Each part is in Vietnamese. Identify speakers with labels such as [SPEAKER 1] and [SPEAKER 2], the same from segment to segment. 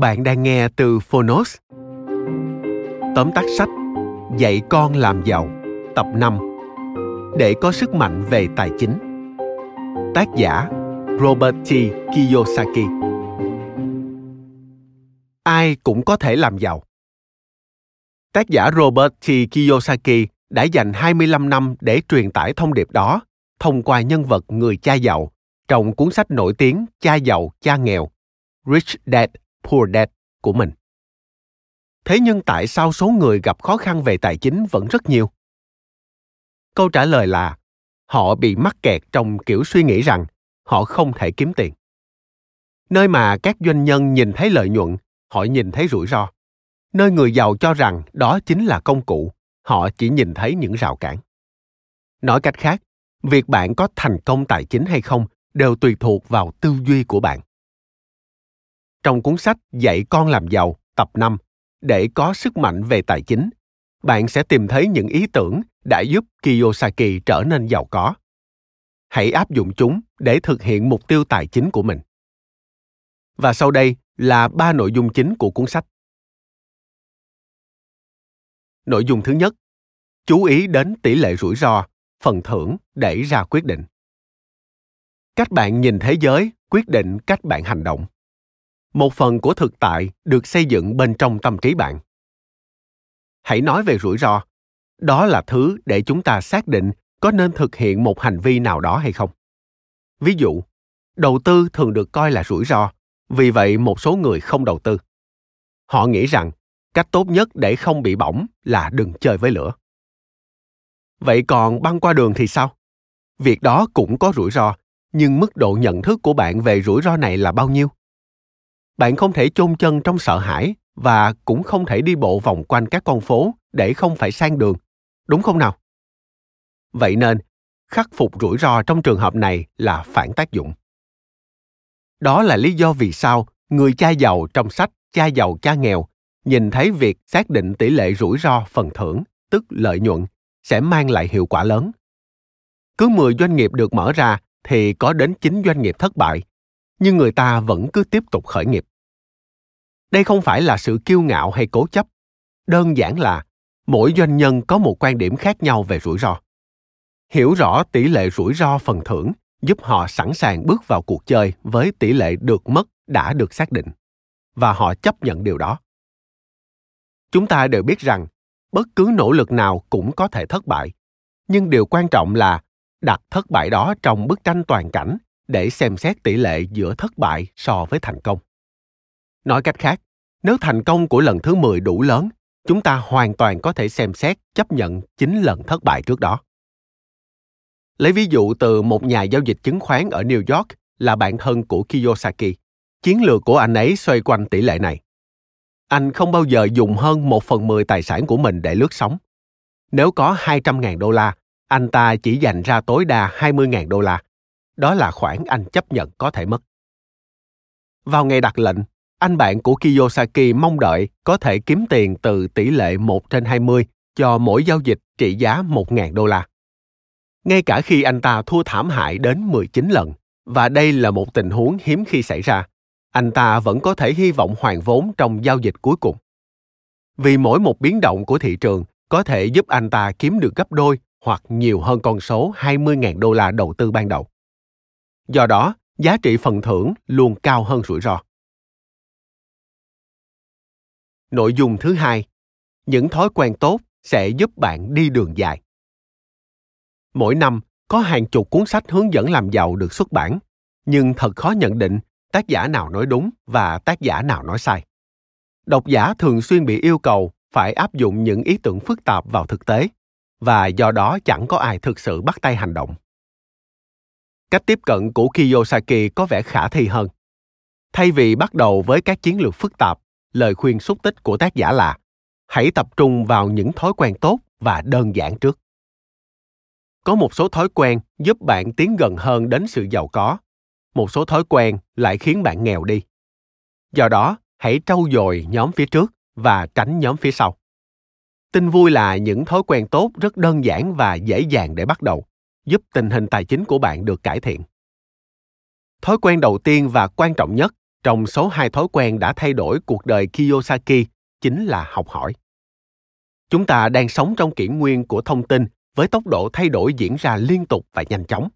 [SPEAKER 1] Bạn đang nghe từ Phonos. Tóm tắt sách Dạy con làm giàu tập 5 Để có sức mạnh về tài chính Tác giả Robert T. Kiyosaki Ai cũng có thể làm giàu Tác giả Robert T. Kiyosaki đã dành 25 năm để truyền tải thông điệp đó thông qua nhân vật người cha giàu trong cuốn sách nổi tiếng Cha giàu, cha nghèo Rich Dad Poor Dad của mình. Thế nhưng tại sao số người gặp khó khăn về tài chính vẫn rất nhiều? Câu trả lời là họ bị mắc kẹt trong kiểu suy nghĩ rằng họ không thể kiếm tiền. Nơi mà các doanh nhân nhìn thấy lợi nhuận, họ nhìn thấy rủi ro. Nơi người giàu cho rằng đó chính là công cụ, họ chỉ nhìn thấy những rào cản. Nói cách khác, việc bạn có thành công tài chính hay không đều tùy thuộc vào tư duy của bạn. Trong cuốn sách Dạy con làm giàu tập 5 để có sức mạnh về tài chính, bạn sẽ tìm thấy những ý tưởng đã giúp Kiyosaki trở nên giàu có. Hãy áp dụng chúng để thực hiện mục tiêu tài chính của mình. Và sau đây là ba nội dung chính của cuốn sách. Nội dung thứ nhất, chú ý đến tỷ lệ rủi ro, phần thưởng để ra quyết định. Cách bạn nhìn thế giới quyết định cách bạn hành động một phần của thực tại được xây dựng bên trong tâm trí bạn. Hãy nói về rủi ro. Đó là thứ để chúng ta xác định có nên thực hiện một hành vi nào đó hay không. Ví dụ, đầu tư thường được coi là rủi ro, vì vậy một số người không đầu tư. Họ nghĩ rằng cách tốt nhất để không bị bỏng là đừng chơi với lửa. Vậy còn băng qua đường thì sao? Việc đó cũng có rủi ro, nhưng mức độ nhận thức của bạn về rủi ro này là bao nhiêu? Bạn không thể chôn chân trong sợ hãi và cũng không thể đi bộ vòng quanh các con phố để không phải sang đường. Đúng không nào? Vậy nên, khắc phục rủi ro trong trường hợp này là phản tác dụng. Đó là lý do vì sao người cha giàu trong sách cha giàu, cha nghèo nhìn thấy việc xác định tỷ lệ rủi ro phần thưởng, tức lợi nhuận, sẽ mang lại hiệu quả lớn. Cứ 10 doanh nghiệp được mở ra thì có đến 9 doanh nghiệp thất bại, nhưng người ta vẫn cứ tiếp tục khởi nghiệp đây không phải là sự kiêu ngạo hay cố chấp. Đơn giản là, mỗi doanh nhân có một quan điểm khác nhau về rủi ro. Hiểu rõ tỷ lệ rủi ro phần thưởng giúp họ sẵn sàng bước vào cuộc chơi với tỷ lệ được mất đã được xác định, và họ chấp nhận điều đó. Chúng ta đều biết rằng, bất cứ nỗ lực nào cũng có thể thất bại, nhưng điều quan trọng là đặt thất bại đó trong bức tranh toàn cảnh để xem xét tỷ lệ giữa thất bại so với thành công. Nói cách khác, nếu thành công của lần thứ 10 đủ lớn, chúng ta hoàn toàn có thể xem xét chấp nhận chính lần thất bại trước đó. Lấy ví dụ từ một nhà giao dịch chứng khoán ở New York là bạn thân của Kiyosaki. Chiến lược của anh ấy xoay quanh tỷ lệ này. Anh không bao giờ dùng hơn một phần mười tài sản của mình để lướt sóng. Nếu có 200.000 đô la, anh ta chỉ dành ra tối đa 20.000 đô la đó là khoản anh chấp nhận có thể mất. Vào ngày đặt lệnh, anh bạn của Kiyosaki mong đợi có thể kiếm tiền từ tỷ lệ 1 trên 20 cho mỗi giao dịch trị giá 1.000 đô la. Ngay cả khi anh ta thua thảm hại đến 19 lần, và đây là một tình huống hiếm khi xảy ra, anh ta vẫn có thể hy vọng hoàn vốn trong giao dịch cuối cùng. vì mỗi một biến động của thị trường có thể giúp anh ta kiếm được gấp đôi hoặc nhiều hơn con số 20.000 đô la đầu tư ban đầu. Do đó, giá trị phần thưởng luôn cao hơn rủi ro. Nội dung thứ hai, những thói quen tốt sẽ giúp bạn đi đường dài. Mỗi năm, có hàng chục cuốn sách hướng dẫn làm giàu được xuất bản, nhưng thật khó nhận định tác giả nào nói đúng và tác giả nào nói sai. Độc giả thường xuyên bị yêu cầu phải áp dụng những ý tưởng phức tạp vào thực tế và do đó chẳng có ai thực sự bắt tay hành động. Cách tiếp cận của Kiyosaki có vẻ khả thi hơn. Thay vì bắt đầu với các chiến lược phức tạp, lời khuyên xúc tích của tác giả là, hãy tập trung vào những thói quen tốt và đơn giản trước. Có một số thói quen giúp bạn tiến gần hơn đến sự giàu có. Một số thói quen lại khiến bạn nghèo đi. Do đó, hãy trau dồi nhóm phía trước và tránh nhóm phía sau. Tin vui là những thói quen tốt rất đơn giản và dễ dàng để bắt đầu, giúp tình hình tài chính của bạn được cải thiện. Thói quen đầu tiên và quan trọng nhất trong số hai thói quen đã thay đổi cuộc đời kiyosaki chính là học hỏi. Chúng ta đang sống trong kỷ nguyên của thông tin với tốc độ thay đổi diễn ra liên tục và nhanh chóng.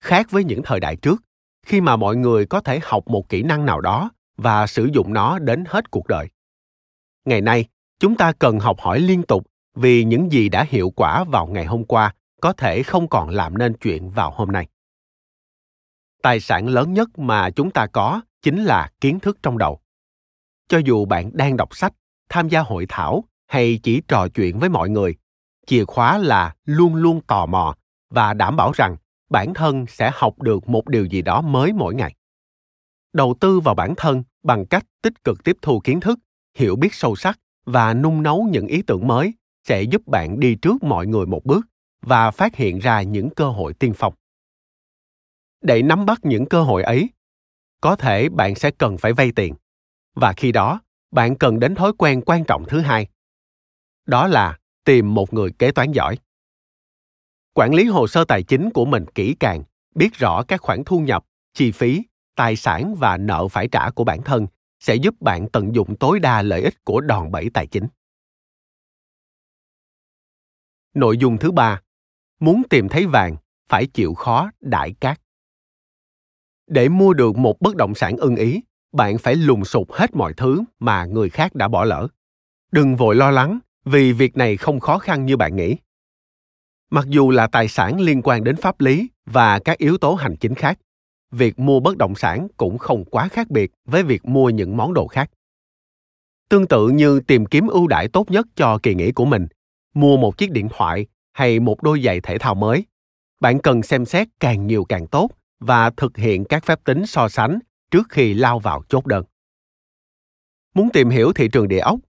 [SPEAKER 1] Khác với những thời đại trước, khi mà mọi người có thể học một kỹ năng nào đó và sử dụng nó đến hết cuộc đời. Ngày nay, chúng ta cần học hỏi liên tục vì những gì đã hiệu quả vào ngày hôm qua có thể không còn làm nên chuyện vào hôm nay tài sản lớn nhất mà chúng ta có chính là kiến thức trong đầu. Cho dù bạn đang đọc sách, tham gia hội thảo hay chỉ trò chuyện với mọi người, chìa khóa là luôn luôn tò mò và đảm bảo rằng bản thân sẽ học được một điều gì đó mới mỗi ngày. Đầu tư vào bản thân bằng cách tích cực tiếp thu kiến thức, hiểu biết sâu sắc và nung nấu những ý tưởng mới sẽ giúp bạn đi trước mọi người một bước và phát hiện ra những cơ hội tiên phong để nắm bắt những cơ hội ấy. Có thể bạn sẽ cần phải vay tiền. Và khi đó, bạn cần đến thói quen quan trọng thứ hai. Đó là tìm một người kế toán giỏi. Quản lý hồ sơ tài chính của mình kỹ càng, biết rõ các khoản thu nhập, chi phí, tài sản và nợ phải trả của bản thân sẽ giúp bạn tận dụng tối đa lợi ích của đòn bẩy tài chính. Nội dung thứ ba, muốn tìm thấy vàng, phải chịu khó đại cát để mua được một bất động sản ưng ý, bạn phải lùng sụp hết mọi thứ mà người khác đã bỏ lỡ. Đừng vội lo lắng, vì việc này không khó khăn như bạn nghĩ. Mặc dù là tài sản liên quan đến pháp lý và các yếu tố hành chính khác, việc mua bất động sản cũng không quá khác biệt với việc mua những món đồ khác. Tương tự như tìm kiếm ưu đãi tốt nhất cho kỳ nghỉ của mình, mua một chiếc điện thoại hay một đôi giày thể thao mới, bạn cần xem xét càng nhiều càng tốt và thực hiện các phép tính so sánh trước khi lao vào chốt đơn muốn tìm hiểu thị trường địa ốc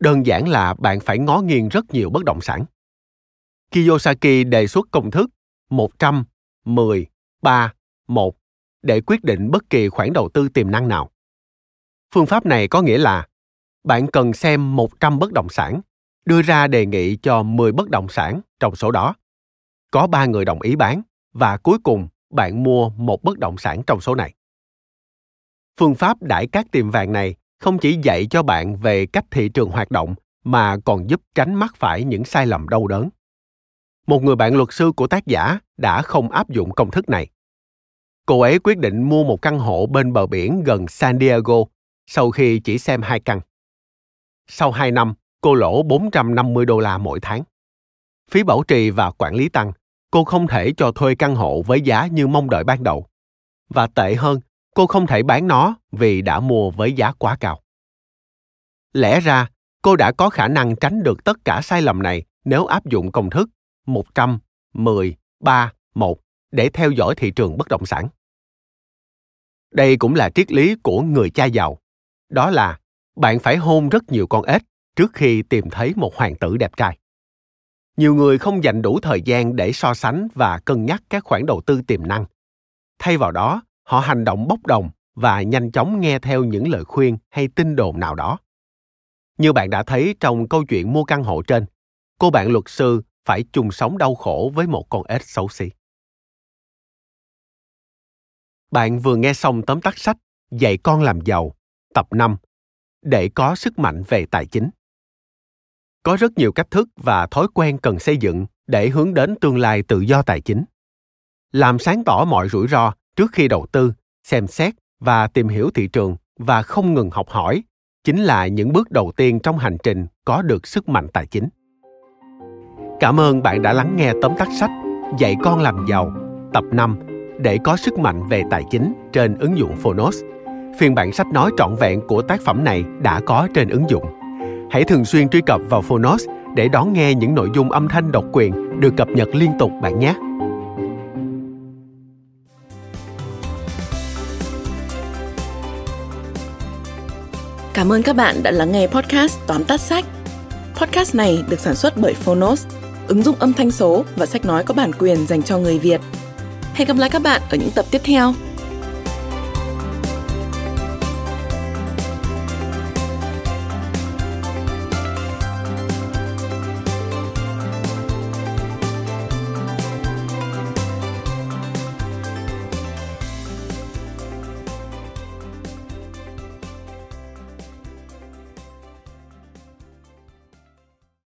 [SPEAKER 1] đơn giản là bạn phải ngó nghiêng rất nhiều bất động sản. Kiyosaki đề xuất công thức 100, 10, 3, 1 để quyết định bất kỳ khoản đầu tư tiềm năng nào. Phương pháp này có nghĩa là bạn cần xem 100 bất động sản, đưa ra đề nghị cho 10 bất động sản trong số đó. Có 3 người đồng ý bán và cuối cùng bạn mua một bất động sản trong số này. Phương pháp đãi cát tiệm vàng này không chỉ dạy cho bạn về cách thị trường hoạt động mà còn giúp tránh mắc phải những sai lầm đau đớn một người bạn luật sư của tác giả đã không áp dụng công thức này cô ấy quyết định mua một căn hộ bên bờ biển gần San Diego sau khi chỉ xem hai căn. Sau hai năm, cô lỗ 450 đô la mỗi tháng. Phí bảo trì và quản lý tăng, cô không thể cho thuê căn hộ với giá như mong đợi ban đầu. Và tệ hơn, cô không thể bán nó vì đã mua với giá quá cao. Lẽ ra, cô đã có khả năng tránh được tất cả sai lầm này nếu áp dụng công thức 100, 10, 3, 1 để theo dõi thị trường bất động sản. Đây cũng là triết lý của người cha giàu. Đó là bạn phải hôn rất nhiều con ếch trước khi tìm thấy một hoàng tử đẹp trai. Nhiều người không dành đủ thời gian để so sánh và cân nhắc các khoản đầu tư tiềm năng. Thay vào đó, họ hành động bốc đồng và nhanh chóng nghe theo những lời khuyên hay tin đồn nào đó như bạn đã thấy trong câu chuyện mua căn hộ trên cô bạn luật sư phải chung sống đau khổ với một con ếch xấu xí bạn vừa nghe xong tóm tắt sách Dạy con làm giàu, tập 5, để có sức mạnh về tài chính có rất nhiều cách thức và thói quen cần xây dựng để hướng đến tương lai tự do tài chính làm sáng tỏ mọi rủi ro trước khi đầu tư, xem xét và tìm hiểu thị trường và không ngừng học hỏi chính là những bước đầu tiên trong hành trình có được sức mạnh tài chính cảm ơn bạn đã lắng nghe tóm tắt sách dạy con làm giàu, tập 5 để có sức mạnh về tài chính trên ứng dụng Phonos. Phiên bản sách nói trọn vẹn của tác phẩm này đã có trên ứng dụng. Hãy thường xuyên truy cập vào Phonos để đón nghe những nội dung âm thanh độc quyền được cập nhật liên tục bạn nhé.
[SPEAKER 2] Cảm ơn các bạn đã lắng nghe podcast tóm tắt sách. Podcast này được sản xuất bởi Phonos, ứng dụng âm thanh số và sách nói có bản quyền dành cho người Việt. Hẹn gặp lại các bạn ở những tập tiếp theo.